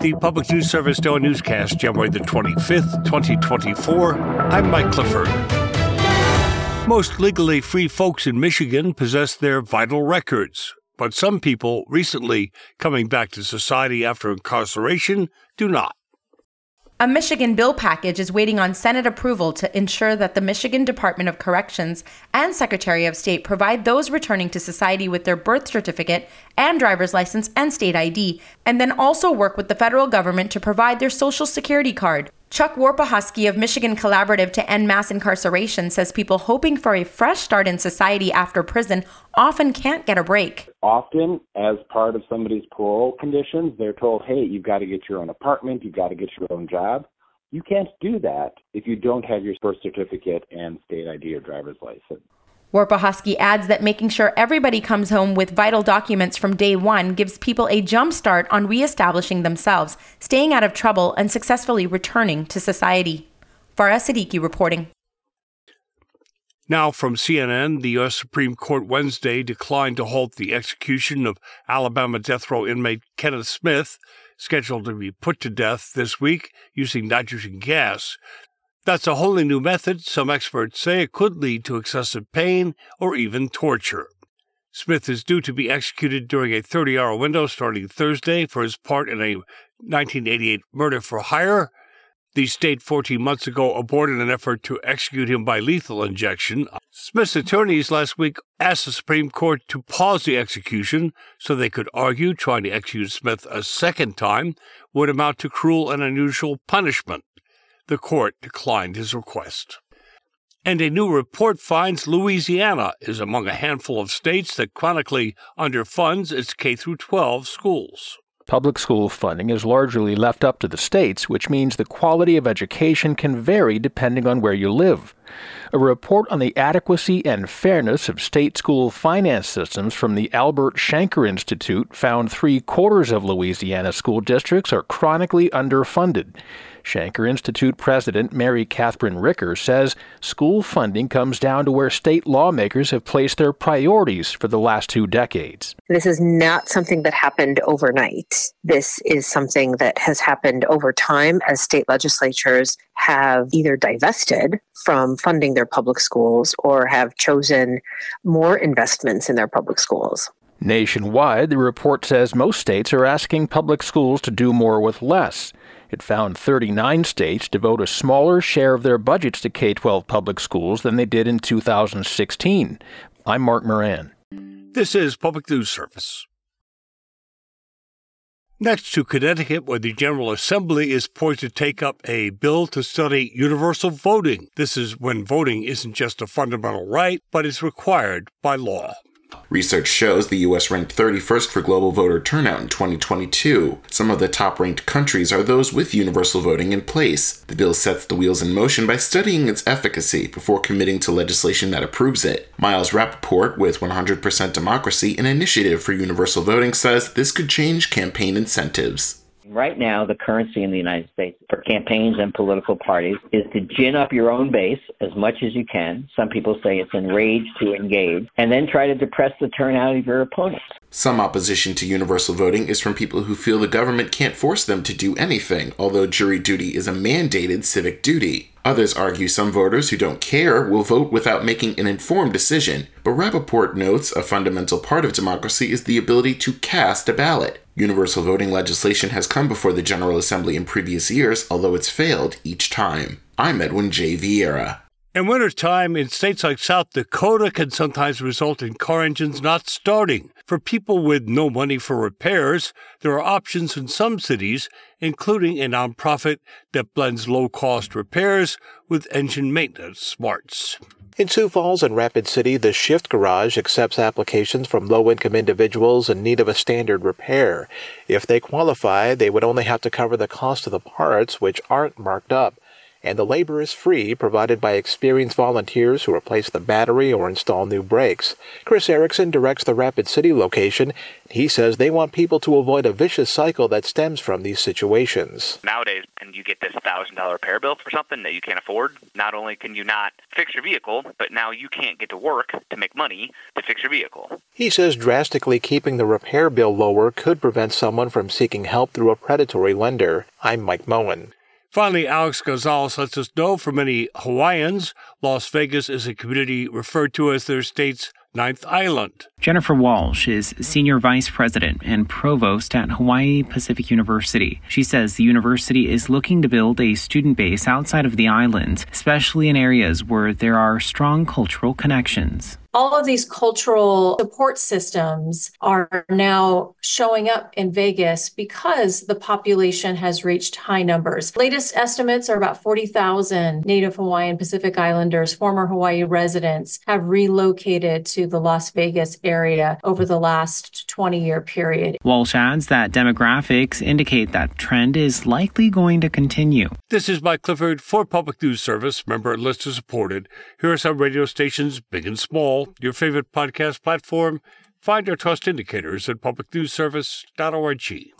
The Public News Service Daily Newscast, January the 25th, 2024. I'm Mike Clifford. Most legally free folks in Michigan possess their vital records, but some people recently coming back to society after incarceration do not. A Michigan bill package is waiting on Senate approval to ensure that the Michigan Department of Corrections and Secretary of State provide those returning to society with their birth certificate and driver's license and state ID, and then also work with the federal government to provide their social security card. Chuck Warpehoski of Michigan Collaborative to End Mass Incarceration says people hoping for a fresh start in society after prison often can't get a break. Often, as part of somebody's parole conditions, they're told, hey, you've got to get your own apartment, you've got to get your own job. You can't do that if you don't have your birth certificate and state ID or driver's license. Warpehoski adds that making sure everybody comes home with vital documents from day one gives people a jump start on reestablishing themselves, staying out of trouble, and successfully returning to society. Farah Siddiqi reporting. Now, from CNN, the U.S. Supreme Court Wednesday declined to halt the execution of Alabama death row inmate Kenneth Smith, scheduled to be put to death this week using nitrogen gas. That's a wholly new method. Some experts say it could lead to excessive pain or even torture. Smith is due to be executed during a 30 hour window starting Thursday for his part in a 1988 murder for hire. The state 14 months ago aborted an effort to execute him by lethal injection. Smith's attorneys last week asked the Supreme Court to pause the execution so they could argue trying to execute Smith a second time would amount to cruel and unusual punishment. The court declined his request. And a new report finds Louisiana is among a handful of states that chronically underfunds its K 12 schools. Public school funding is largely left up to the states, which means the quality of education can vary depending on where you live. A report on the adequacy and fairness of state school finance systems from the Albert Shanker Institute found three quarters of Louisiana school districts are chronically underfunded. Shanker Institute President Mary Cathryn Ricker says school funding comes down to where state lawmakers have placed their priorities for the last two decades. This is not something that happened overnight. This is something that has happened over time as state legislatures have either divested from funding their public schools or have chosen more investments in their public schools. Nationwide, the report says most states are asking public schools to do more with less. It found 39 states devote a smaller share of their budgets to K 12 public schools than they did in 2016. I'm Mark Moran. This is Public News Service. Next to Connecticut, where the General Assembly is poised to take up a bill to study universal voting. This is when voting isn't just a fundamental right, but is required by law. Research shows the US ranked 31st for global voter turnout in 2022. Some of the top ranked countries are those with universal voting in place. The bill sets the wheels in motion by studying its efficacy before committing to legislation that approves it. Miles Rapoport with 100% Democracy, an initiative for universal voting, says this could change campaign incentives. Right now, the currency in the United States for campaigns and political parties is to gin up your own base as much as you can. Some people say it's enraged to engage, and then try to depress the turnout of your opponents. Some opposition to universal voting is from people who feel the government can't force them to do anything, although jury duty is a mandated civic duty. Others argue some voters who don't care will vote without making an informed decision, but Rapoport notes a fundamental part of democracy is the ability to cast a ballot. Universal voting legislation has come before the General Assembly in previous years, although it's failed each time. I'm Edwin J. Viera. In wintertime, in states like South Dakota, can sometimes result in car engines not starting. For people with no money for repairs, there are options in some cities, including a nonprofit that blends low cost repairs with engine maintenance smarts. In Sioux Falls and Rapid City, the Shift Garage accepts applications from low income individuals in need of a standard repair. If they qualify, they would only have to cover the cost of the parts, which aren't marked up. And the labor is free, provided by experienced volunteers who replace the battery or install new brakes. Chris Erickson directs the Rapid City location. He says they want people to avoid a vicious cycle that stems from these situations. Nowadays, and you get this $1,000 repair bill for something that you can't afford, not only can you not fix your vehicle, but now you can't get to work to make money to fix your vehicle. He says drastically keeping the repair bill lower could prevent someone from seeking help through a predatory lender. I'm Mike Moen. Finally, Alex Gonzalez lets us know for many Hawaiians, Las Vegas is a community referred to as their state's ninth island. Jennifer Walsh is mm-hmm. Senior Vice President and Provost at Hawaii Pacific University. She says the university is looking to build a student base outside of the island, especially in areas where there are strong cultural connections all of these cultural support systems are now showing up in Vegas because the population has reached high numbers. Latest estimates are about 40,000 Native Hawaiian Pacific Islanders, former Hawaii residents, have relocated to the Las Vegas area over the last 20 year period. Walsh adds that demographics indicate that trend is likely going to continue. This is Mike Clifford for Public News Service, member listener supported. Here are some radio stations, big and small your favorite podcast platform. Find our trust indicators at publicnewsservice.org.